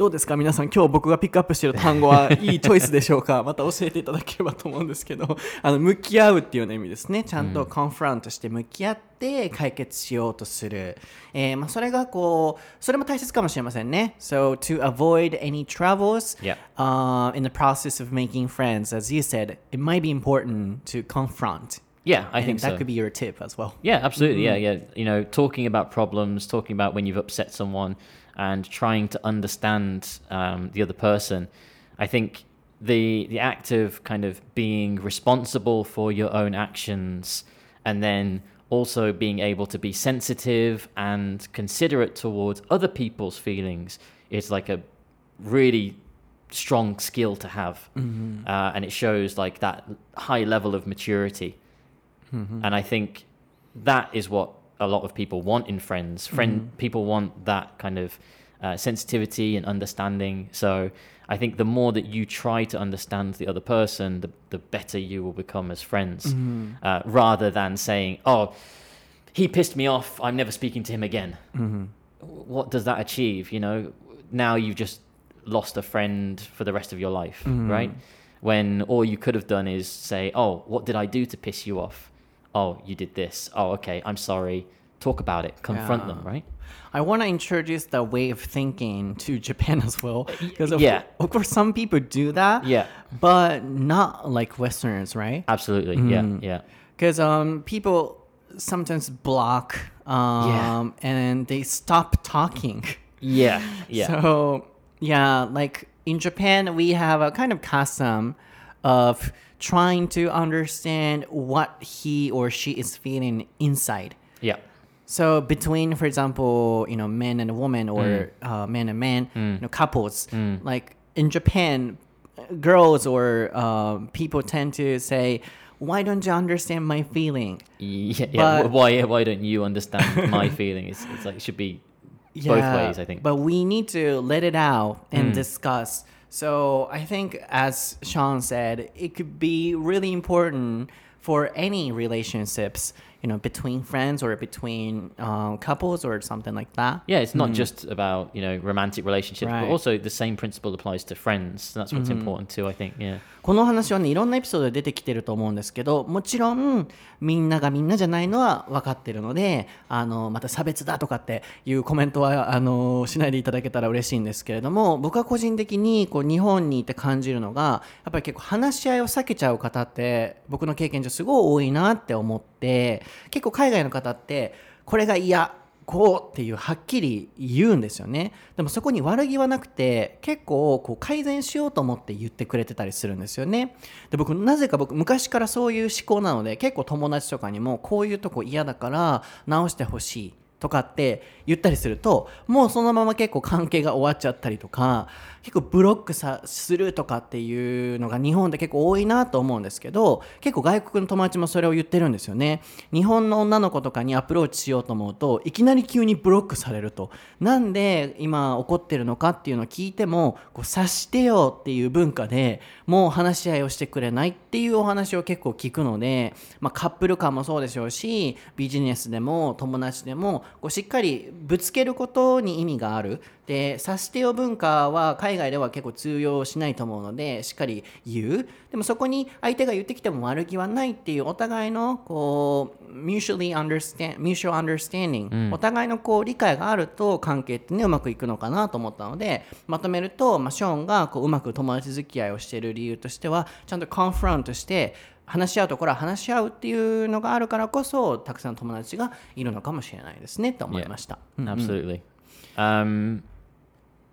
どうですか皆さん今日僕がピックアップしている単語はいいチョイスでしょうかまた教えていただければと思うんですけどあの向き合うっていうような意味ですねちゃんとコンフラントして向き合って解決しようとする、えーまあ、それがこうそれも大切かもしれませんね So to avoid any troubles、Yeah. uh, in the process of making friends as you said it might be important to confront Yeah, I and think that so. could be your tip as well Yeah, absolutely. Yeah, yeah. You know, talking about problems, talking about when you've upset someone, and trying to understand um, the other person. I think the the act of kind of being responsible for your own actions, and then also being able to be sensitive and considerate towards other people's feelings is like a really strong skill to have, uh, and it shows like that high level of maturity. And I think that is what a lot of people want in friends. Friend people want that kind of uh, sensitivity and understanding. So I think the more that you try to understand the other person, the the better you will become as friends, uh, rather than saying, "Oh, he pissed me off. I'm never speaking to him again." What does that achieve? You know, now you've just lost a friend for the rest of your life, right? When all you could have done is say, "Oh, what did I do to piss you off?" Oh, you did this. Oh, okay. I'm sorry. Talk about it. Confront them, right? I want to introduce the way of thinking to Japan as well. Because of, yeah. of course, some people do that. Yeah. But not like Westerners, right? Absolutely. Yeah. Yeah. Because um, people sometimes block um, and they stop talking. Yeah. Yeah. So, yeah, like in Japan, we have a kind of custom of trying to understand what he or she is feeling inside. yeah. So between, for example, you know, men and women or uh, men and men, you know, couples, like in Japan, girls or um, people tend to say, "Why don't you understand my feeling?" Yeah. yeah. But- why? Why don't you understand my feeling? It's, it's like it should be both ways. I think. But we need to let it out and discuss. So I think, as Sean said, it could be really important for any relationships, you know, between friends or between um, couples or something like that. yeah, it's not just about you know romantic relationships, Right. but also the same principle applies to friends. That's what's important too. I think. Yeah. この話はねいろんなエピソードで出てきてると思うんですけどもちろんみんながみんなじゃないのは分かってるのであのまた差別だとかっていうコメントはあのしないでいただけたら嬉しいんですけれども僕は個人的にこう日本にいて感じるのがやっぱり結構話し合いを避けちゃう方って僕の経験上すごい多いなって思って結構海外の方ってこれが嫌こうっていうはっきり言うんですよね。でもそこに悪気はなくて結構こう改善しようと思って言ってくれてたりするんですよね。で僕なぜか僕昔からそういう思考なので結構友達とかにもこういうとこ嫌だから直してほしい。とかって言ったりするともうそのまま結構関係が終わっちゃったりとか結構ブロックさするとかっていうのが日本で結構多いなと思うんですけど結構外国の友達もそれを言ってるんですよね。日本の女の子とかにアプローチしようと思うといきなり急にブロックされると。なんで今怒ってるのかっていうのを聞いてもこう察してよっていう文化でもう話し合いをしてくれないっていうお話を結構聞くので、まあ、カップル間もそうでしょうしビジネスでも友達でもこうしっかりぶつけることに意味がある。で察してよ文化は海外では結構通用しないと思うのでしっかり言う。でもそこに相手が言ってきても悪気はないっていうお互いのこう mutually understand mutual understanding、お互いのこう理解があると関係ってねうまくいくのかなと思ったのでまとめると、まあ、ショーンがこううまく友達付き合いをしている理由としてはちゃんとコンフロントして話し合うところは話し合うっていうのがあるからこそたくさん友達がいるのかもしれないですねと思いました。 Absolutely. Um,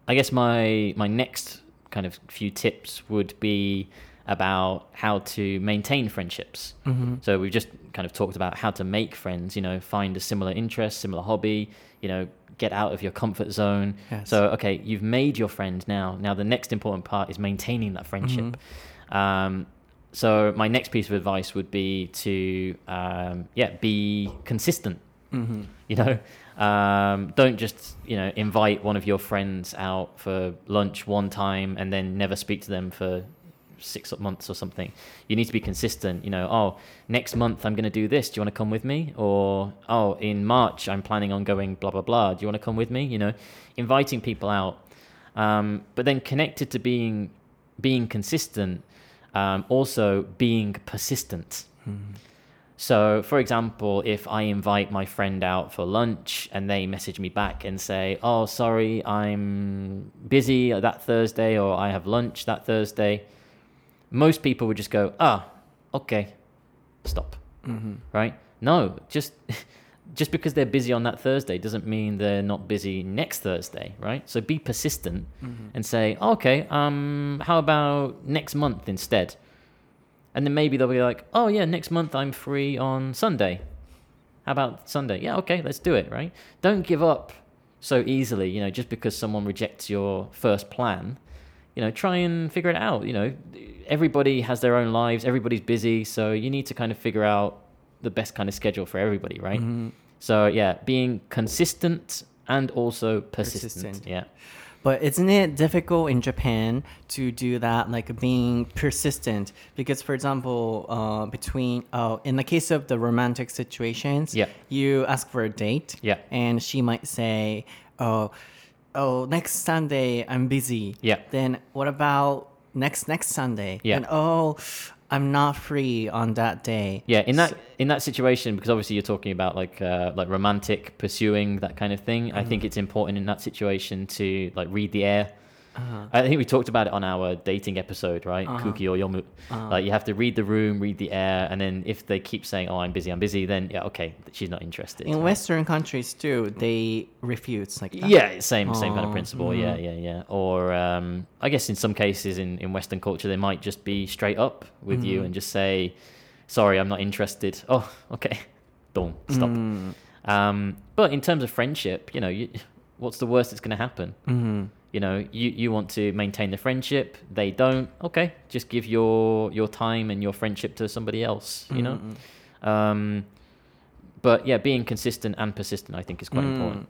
I guess my my next kind of few tips would be about how to maintain friendships. So we've just kind of talked about how to make friends. You know, find a similar interest, similar hobby. You know, get out of your comfort zone. Yes. So okay, you've made your friend now. Now the next important part is maintaining that friendship. Um, so my next piece of advice would be to um, yeah be consistent. You know, um, don't just you know invite one of your friends out for lunch one time and then never speak to them for six months or something. You need to be consistent. You know, oh, next month I'm going to do this. Do you want to come with me? Or oh, in March I'm planning on going blah blah blah. Do you want to come with me? You know, inviting people out, um, but then connected to being being consistent, um, also being persistent. So, for example, if I invite my friend out for lunch and they message me back and say, "Oh, sorry, I'm busy that Thursday," or "I have lunch that Thursday," most people would just go, "Ah, okay, stop." Right? No, just just because they're busy on that Thursday doesn't mean they're not busy next Thursday, right? So be persistent and say, "Okay, um, how about next month instead?" And then maybe they'll be like, "Oh yeah, next month I'm free on Sunday. How about Sunday? Yeah, okay, let's do it." Right? Don't give up so easily. You know, just because someone rejects your first plan. You know, try and figure it out. You know, everybody has their own lives. Everybody's busy, so you need to kind of figure out the best kind of schedule for everybody, right? So yeah, being consistent and also persistent. Persistent. Yeah. But isn't it difficult in Japan to do that, like being persistent? Because, for example, uh, between uh, in the case of the romantic situations, Yeah. you ask for a date, Yeah. and she might say, "Oh, oh, next Sunday I'm busy." Yeah. Then what about next next Sunday? Yeah. And oh, I'm not free on that day. Yeah, in that in that situation, because obviously you're talking about like uh, like romantic pursuing that kind of thing. I think it's important in that situation to like read the air. I think we talked about it on our dating episode, right? Kuki or yomu. Like you have to read the room, read the air, and then if they keep saying, "Oh, I'm busy, I'm busy," then yeah, okay, she's not interested. In right? Western countries too, they refuse like that. Yeah, same same kind Oh, of principle. Yeah, yeah, yeah. Or um, I guess in some cases in, in Western culture, they might just be straight up with you and just say, "Sorry, I'm not interested." Oh, okay, don't stop. Um, but in terms of friendship, you know, you, what's the worst that's going to happen? Mm-hmm you know you, you want to maintain the friendship they don't okay just give your your time and your friendship to somebody else you mm-hmm. know um, but yeah being consistent and persistent i think is quite mm. important.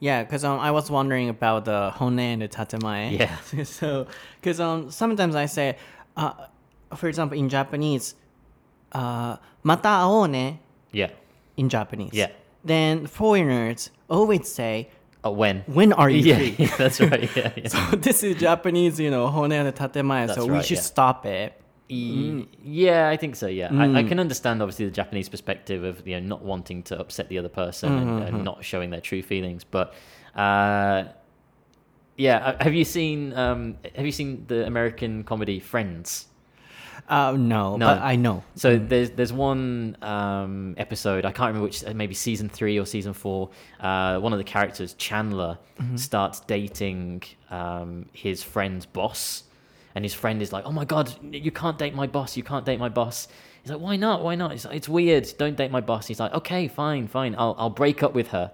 Yeah because um, i was wondering about the honne and the tatemae. Yeah. So because um, sometimes i say uh, for example in japanese uh, mata aone yeah. in japanese. Yeah. Then foreigners always say Oh, when? when are you yeah, free? that's right. Yeah, yeah. So this is Japanese, you know, honne and tatemae. So That's we right, should yeah. stop it. E- Yeah, I think so. Yeah, I, I can understand obviously the Japanese perspective of you know not wanting to upset the other person and, and not showing their true feelings. But uh, yeah, uh, have you seen um, have you seen the American comedy Friends? Uh, no, No. but I know. So there's there's one um, episode I can't remember which maybe season three or season four. Uh, one of the characters Chandler starts dating um, his friend's boss, and his friend is like, "Oh my god, you can't date my boss! You can't date my boss!" He's like, "Why not? Why not?" It's like, "It's weird. Don't date my boss." He's like, "Okay, fine, fine. I'll I'll break up with her.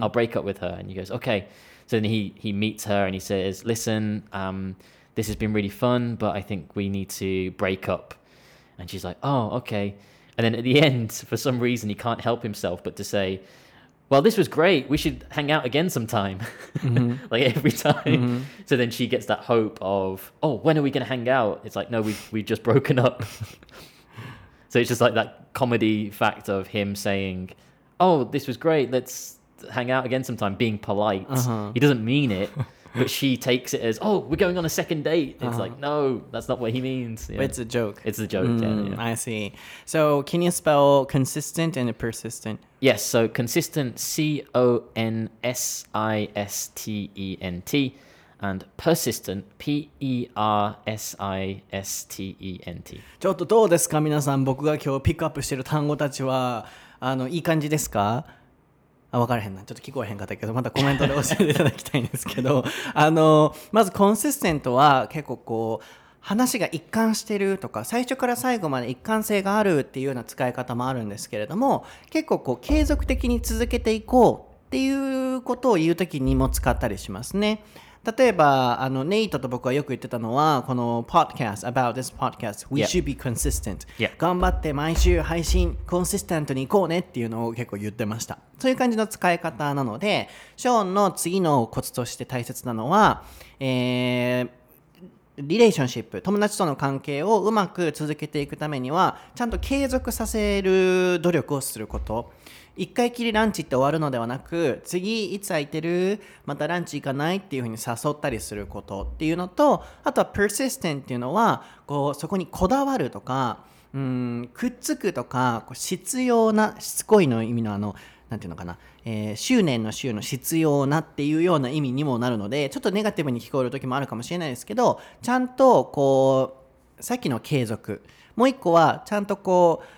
I'll break up with her." And he goes, "Okay." So then he he meets her and he says, "Listen, um, this has been really fun, but I think we need to break up." And she's like, "Oh, okay." And then at the end, for some reason, he can't help himself but to say, "Well, this was great. We should hang out again sometime." like every time. So then she gets that hope of, "Oh, when are we going to hang out?" It's like, "No, we we've just broken up." so it's just like that comedy fact of him saying, "Oh, this was great. Let's hang out again sometime," being polite. Uh-huh. He doesn't mean it But she takes it as, oh, we're going on a second date. It's like, no, that's not what he means. Yeah. It's a joke. It's a joke. yeah, Mm, yeah. I see. So can you spell consistent and persistent? Yes, so consistent, C O N S I S T E N T, and persistent, P E R S I S T E N T. ちょっとどうですか皆さん僕が今日ピックアップしてる単語たちはあのいい感じですか あ分からへんなちょっと聞こえへんかったけどまたコメントで教えていただきたいんですけど あのまずコンシステントは結構こう話が一貫してるとか最初から最後まで一貫性があるっていうような使い方もあるんですけれども結構こう継続的に続けていこうっていうことを言う時にも使ったりしますね。例えばあのネイトと僕はよく言ってたのはこの podcast about this podcast we should be consistent. 頑張って毎週配信コンシステントに行こうねっていうのを結構言ってました。そういう感じの使い方なのでショーンの次のコツとして大切なのは、えーリレーションシップ友達との関係をうまく続けていくためにはちゃんと継続させる努力をすること一回きりランチって終わるのではなく次いつ空いてるまたランチ行かないっていうふうに誘ったりすることっていうのとあとは persistent っていうのはこうそこにこだわるとかうんくっつくとかこう必要なしつこいの意味のあのなんていうのかな、えー執念の週の必要なっていうような意味にもなるのでちょっとネガティブに聞こえる時もあるかもしれないですけどちゃんとこうさっきの継続。もう一個はちゃんとこう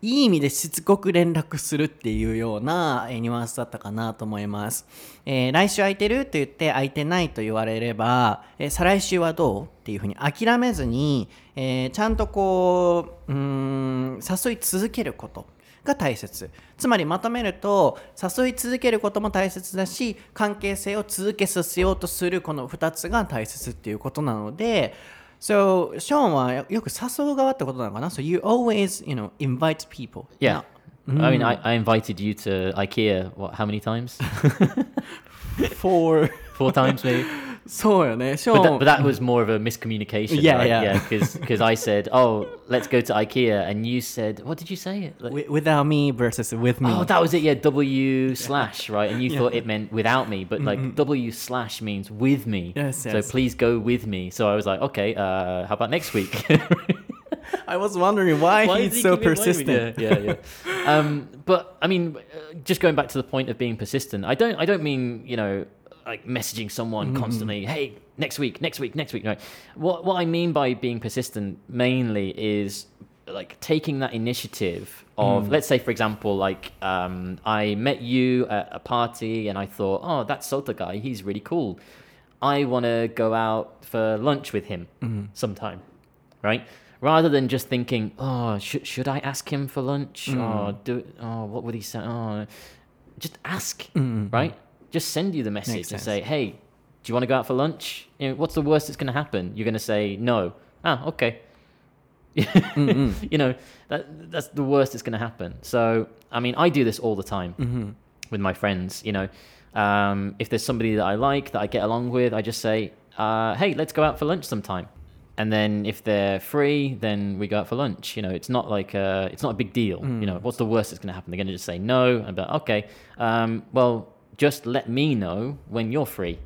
いい意味でしつこく連絡するっていうような、ニュアンスだったかなと思います。えー来週空いてると言って空いてないと言われれば、えー再来週はどうっていうふうに諦めずに、えーちゃんとこううーん誘い続けることが大切つまりまとめると誘い続けることも大切だし関係性を続けさせようとするこの2つが大切っていうことなので So ショーンはよく誘う側ってことなのかな So you always you know invite people Yeah. I mean, I, I invited you to IKEA. What? How many times? for Four times, maybe. そうよねショ But ー that, ン but that was more of a miscommunication, Yeah, right? yeah. because I said, "Oh, let's go to IKEA," and you said, "What did you say?" Like- wi- without me versus with me Oh, that was it. Yeah, W slash, right? And you thought it meant without me, but like W slash means with me. Yes, So yes. please go with me. So I was like, okay, uh, how about next week? I was wondering why, Why he's does he so keep inviting me? persistent Yeah, yeah, yeah. um, but I mean, uh, just going back to the point of being persistent, I don't, I don't mean you know, like messaging someone mm-hmm. constantly. Hey, next week, next week, next week. No, what what I mean by being persistent mainly is like taking that initiative of mm. let's say for example like um, i met you at a party and i thought oh that sota guy he's really cool i want to go out for lunch with him mm-hmm. sometime right? Rather than just thinking, oh, should should I ask him for lunch? Mm. Oh, do oh, what would he say? Oh, just ask, mm-hmm. right? Just send you the message Makes and sense. say, hey, do you want to go out for lunch? You know, what's the worst that's going to happen? You're going to say no. Ah, okay. you know that that's the worst that's going to happen. So I mean, I do this all the time with my friends. You know, um, if there's somebody that I like that I get along with, I just say, uh, "Hey, let's go out for lunch sometime." And then if they're free, then we go out for lunch. You know, it's not like uh it's not a big deal. You know, what's the worst that's going to happen? They're going to just say no, and be like, okay, um, well, just let me know when you're free,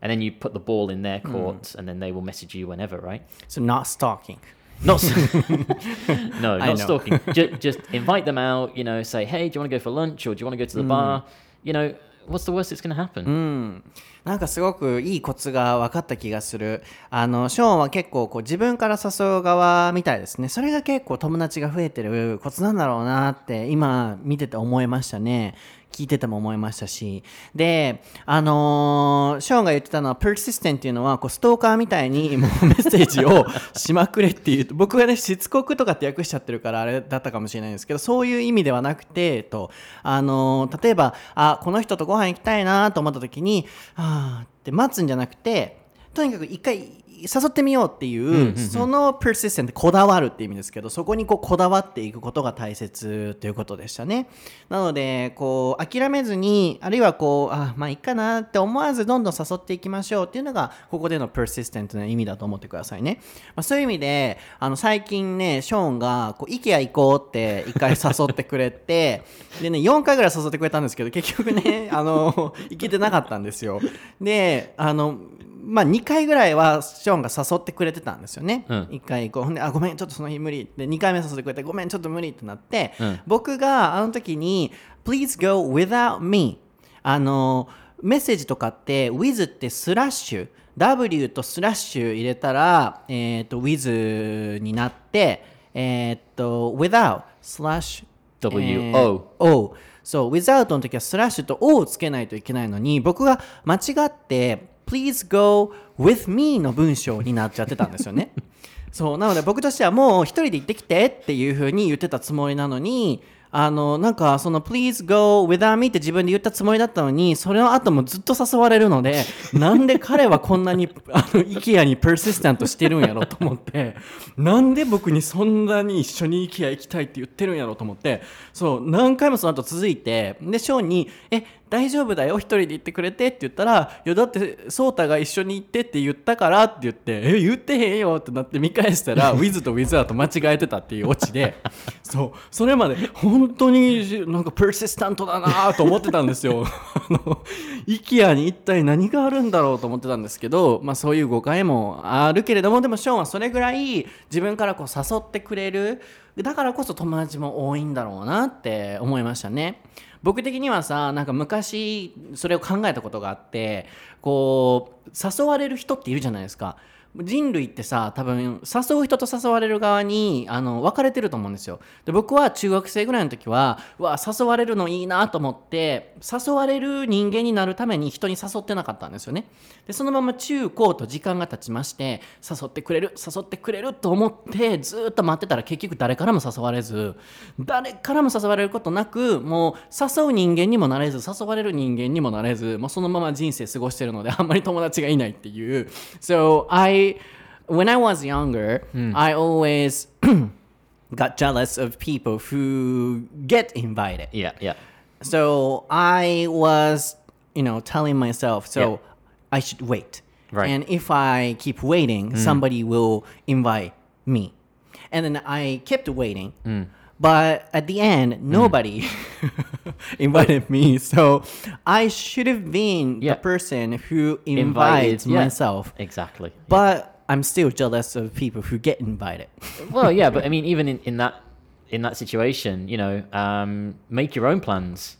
and then you put the ball in their hmm. court, and then they will message you whenever, right? So not stalking Not no, not stalking. just, just invite them out. You know, say, hey, do you want to go for lunch or do you want to go to the hmm. bar? You know, what's the worst that's going to happen? Hmm. なんかすごくいいコツが分かった気がする。あの、ショーンは結構こう自分から誘う側みたいですね。それが結構友達が増えてるコツなんだろうなって今見てて思いましたね。聞いてても思いましたし。で、あのーショーンが言ってたのは persistent っていうのはこうストーカーみたいに もうメッセージをしまくれっていう、僕がね、しつこくとかって訳しちゃってるからあれだったかもしれないんですけど、そういう意味ではなくて、と、あのー例えば、あ、この人とご飯行きたいなと思った時に、あーって待つんじゃなくて、とにかく一回誘ってみようっていう、その persistent こだわるっていう意味ですけどそこにこうこだわっていくことが大切ということでしたね。なのでこう諦めずにあるいはこうあまあいいかなって思わずどんどん誘っていきましょうっていうのがここでの persistent な意味だと思ってくださいね、まあ、そういう意味であの最近ねショーンがこう IKEA 行こうって一回誘ってくれて でね4回ぐらい誘ってくれたんですけど結局ねあの行けてなかったんですよ。であのまあ、2回ぐらいはショーンが誘ってくれてたんですよね。うん。1回こうほんであごめんちょっとその日無理で2回目誘ってくれてごめんちょっと無理ってなって、うん。僕があの時に「Please go without me」あのメッセージとかって with ってスラッシュ W とスラッシュ入れたら、えー、と with になってえっ、と without スラッシュ W えー O そう without の時はスラッシュと O をつけないといけないのに僕が間違って please go with me の文章になっちゃってたんですよね。そうなので僕としてはもう一人で行ってきてっていう風に言ってたつもりなのにあのなんかその Please go without me って自分で言ったつもりだったのにそれの後もずっと誘われるので なんで彼はこんなにあの IKEA に persistent してるんやろと思ってなんで僕にそんなに一緒に IKEA 行きたいって言ってるんやろと思ってそう何回もその後続いてでショーンに「え大丈夫だよ一人で行ってくれて」って言ったら「いやだってソータが一緒に行ってって言ったから」って言って「え言ってへんよ」ってなって見返したら「with と without 間違えてたっていうオチでそうそれまで本当になんかプ e シスタントだなと思ってたんですよ。IKEA に一体何があるんだろうと思ってたんですけど、まあ、そういう誤解もあるけれどもでもショーンはそれぐらい自分からこう誘ってくれるだからこそ友達も多いんだろうなって思いましたね。僕的にはさなんか昔それを考えたことがあってこう誘われる人っているじゃないですか。人類ってさ多分誘う人と誘われる側にあの分かれてると思うんですよ。で僕は中学生ぐらいの時はうわ誘われるのいいなと思って誘われる人間になるために人に誘ってなかったんですよね。でそのまま中高と時間が経ちまして誘ってくれる誘ってくれると思ってずっと待ってたら結局誰からも誘われず誰からも誘われることなくもう誘う人間にもなれず誘われる人間にもなれずもうそのまま人生過ごしてるのであんまり友達がいないっていう。So I when I was younger, hmm. I always got jealous of people who get invited. Yeah, yeah. So I was, you know, telling myself, so Yeah. I should wait. Right. And if I keep waiting, hmm. somebody will invite me. And then I kept waiting. Hmm. But at the end, nobody invited me. So I should have been Yeah. the person who Invited, invites yeah. myself. Exactly. But I'm still jealous of people who get invited. well, yeah, but I mean, even in, in that in that situation, you know, um, make your own plans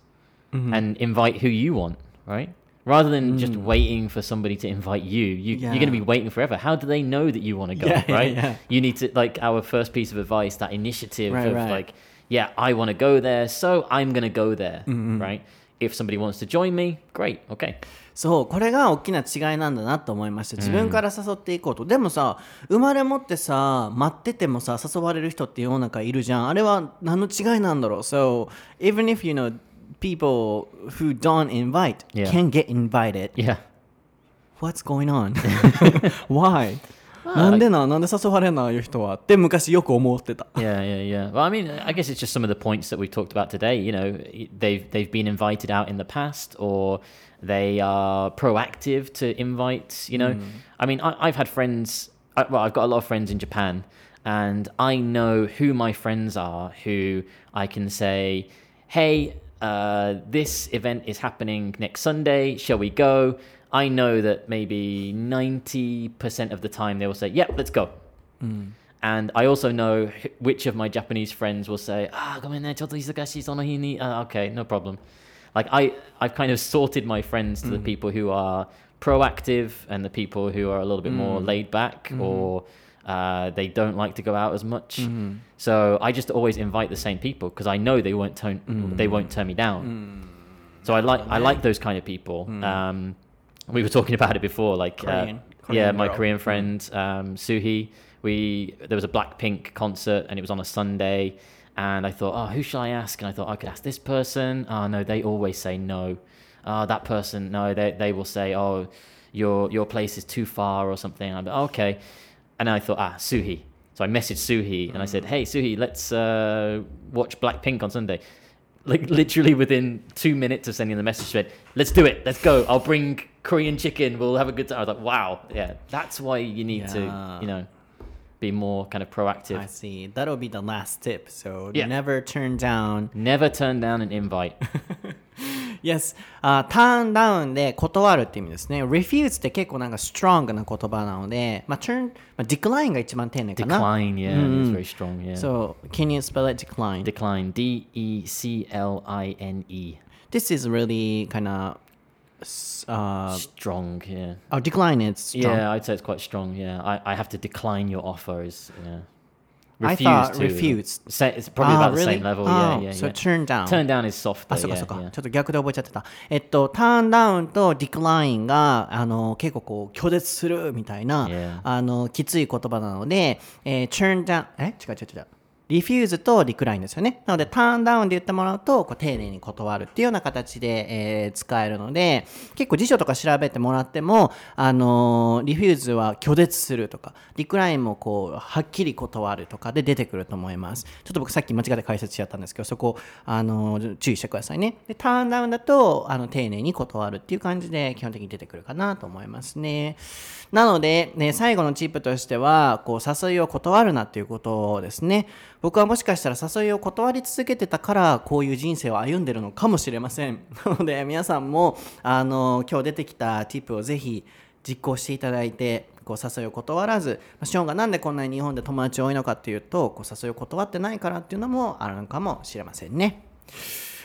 Mm-hmm. and invite who you want, right? Rather than just waiting for somebody to invite you, you you're going to be Mm. Yeah. waiting forever. How do they know that you want to go, Yeah, yeah, right? yeah. You need to like our first piece of advice, that initiative Right, of right. like, yeah, I want to go there, so I'm going to go there, Mm-hmm. right? If somebody wants to join me, great, okay. そうこれが大きな違いなんだなと思いました自分から誘っていこうと、でもさ生まれ持ってさ待っててもさ誘われる人って世の中いるじゃんあれは何の違いなんだろう So even if you know people who don't invite Yeah. can get invited Yeah. What's going on? Why? なんでななんで誘われんなああいう人はって昔よく思ってた Yeah, yeah, yeah. Well, I mean, I guess it's just some of the points that we talked about today. You know, they've they've been invited out in the past, or they are proactive to invite. You know, I mean, I, I've had friends. I, well, I've got a lot of friends in Japan, and I know who my friends are. Who I can say, "Hey, uh, this event is happening next Sunday. Shall we go? I know that maybe 90% of the time they will say, yep, let's go. Mm. And I also know which of my Japanese friends will say, ah, come in there, uh, okay, no problem. Like I, I've kind of sorted my friends to mm. the hmm. people who are proactive and the people who are a little bit mm. more hmm. laid back mm. or uh, they don't like to go out as much. So I just always invite the same people because I know they won't turn, they won't turn me down. So I like, I like those kind of people. Um, we were talking about it before, like uh, Korean- yeah, Korean my girl. Korean friend um, Suhi. We there was a Blackpink concert and it was on a Sunday, and I thought, oh, who shall I ask? And I thought I could ask this person. Oh no, they always say no. Oh, that person, no, they they will say, oh, your your place is too far or something. I'm like, okay, and I thought, ah, Suhi. So I messaged Suhi and I said, hey Suhi, let's uh, watch Blackpink on Sunday. Like literally within two minutes of sending the message, she said, "Let's do it. Let's go. I'll bring Korean chicken. We'll have a good time." I was like, "Wow, yeah, that's why you need Yeah. to, you know, be more kind of proactive. I see that'll be the last tip so Yeah. never turn down Never turn down an invite." Yes、あターンダウンで断るって意味ですね。refuse って結構なんか strong な言葉なので、まあ、turn、まあ、decline が一番丁寧かな。 Decline, yeah, it's very strong. Yeah. So, can you spell it decline? Decline. D E C L I N E. This is really kind of uh, Strong. Yeah. oh, decline is strong. Yeah, I'd say it's quite strong. Yeah, I, I have to decline your offer. Is Yeah. I thought too. refuse. Sa- It's probably Ah, about the same level. Oh, yeah, yeah, so yeah. turn down. Turn down is softer. あ、そうか yeah, そうか。yeah. ちょっと逆で覚えちゃってた。えっと、ターンダウンとディクラインが、あの、結構こう、拒絶するみたいな、Yeah. あの、きつい言葉なので、えー、turn down、え違う違う違う。リフューズとリクラインですよね。なので、ターンダウンで言ってもらうと、こう丁寧に断るっていうような形で、えー使えるので、結構辞書とか調べてもらっても、あのーリフューズは拒絶するとか、リクラインもこう、はっきり断るとかで出てくると思います。ちょっと僕さっき間違って解説しちゃったんですけど、そこ、あのー注意してくださいね。で、ターンダウンだと、あの、丁寧に断るっていう感じで、基本的に出てくるかなと思いますね。なので、ね、最後のチップとしては、こう、誘いを断るなっていうことですね。僕はもしかしたら誘いを断り続けてたから、こういう人生を歩んでるのかもしれません。なので、皆さんも、あの、今日出てきたチップをぜひ実行していただいて、こう誘いを断らず、まあショーンがなんでこんなに日本で友達多いのかっていうと、こう誘いを断ってないからっていうのもあるのかもしれませんね。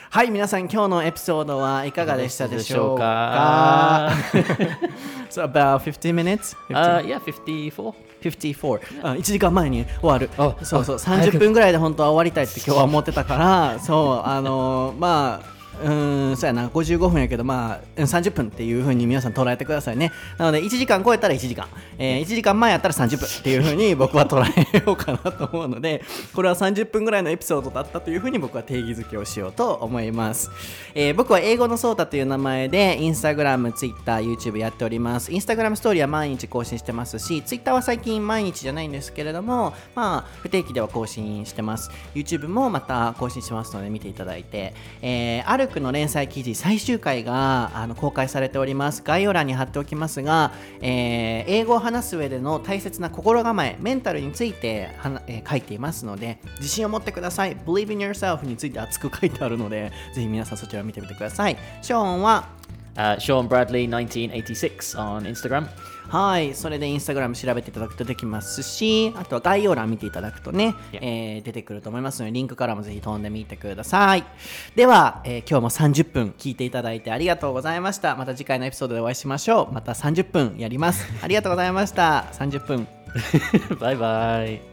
はい、皆さん今日のエピソードはいかがでしたでしょうか？So about 15 minutes? Uh, yeah, 54. 54あ1時間前に終わる。あそうそう。あ早く。30分ぐらいで本当は終わりたいって今日は思ってたからそうあのーまあうーんそうやな。55分やけどまあうん30分っていう風に皆さん捉えてくださいね。なので1時間超えたら1時間、えー1時間前やったら30分っていう風に僕は捉えようかなと思うのでこれは30分ぐらいのエピソードだったという風に僕は定義づけをしようと思います、えー僕は英語のソータという名前でインスタグラム、ツイッター、YouTube やっております。インスタグラムストーリーは毎日更新してますしツイッターは最近毎日じゃないんですけれどもまあ不定期では更新してます。YouTube もまた更新しますので見ていただいて、えー、アルクの連載記事最終回があの公開されております。概要欄に貼っておきますが、えー英語を話す上での大切な心構えメンタルについてはな、えー書いていますので自信を持ってください。Believe in yourself について熱く書いてあるのでぜひ皆さんそちらを見てみてください。ショーンは？Uh, Sean Bradley 1986 on Instagram. はい、それでインスタグラム調べていただくとできますし、あとは概要欄見ていただくとね.えー出てくると思いますので、リンクからもぜひ飛んでみてください。では、えー今日も30分聞いていただいてありがとうございました。また次回のエピソードでお会いしましょう。また30分やります。ありがとうございました。30分。bye bye.